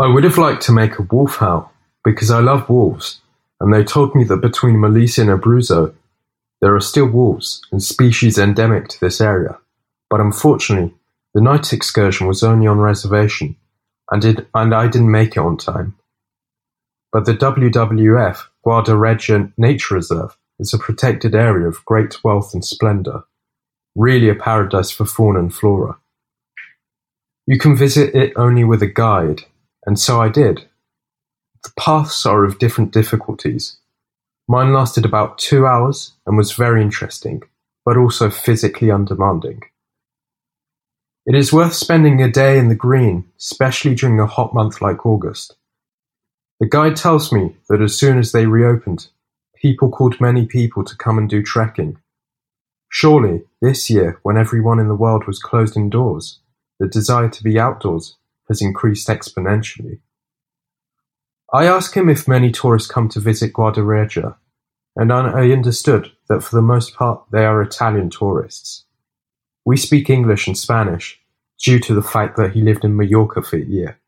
I would have liked to make a wolf howl, because I love wolves, and they told me that between Molise and Abruzzo there are still wolves and species endemic to this area, but unfortunately the night excursion was only on reservation, and, and I didn't make it on time. But the WWF Guarda Nature Reserve is a protected area of great wealth and splendour, really a paradise for fauna and flora. You can visit it only with a guide, and so I did. The paths are of different difficulties. Mine lasted about two hours and was very interesting, but also physically undemanding. It is worth spending a day in the green, especially during a hot month like August. The guide tells me that as soon as they reopened, people called many people to come and do trekking. Surely, this year, when everyone in the world was closed indoors, the desire to be outdoors has increased exponentially. I asked him if many tourists come to visit Guarda and I understood that for the most part they are Italian tourists. We speak English and Spanish due to the fact that he lived in Mallorca for a year.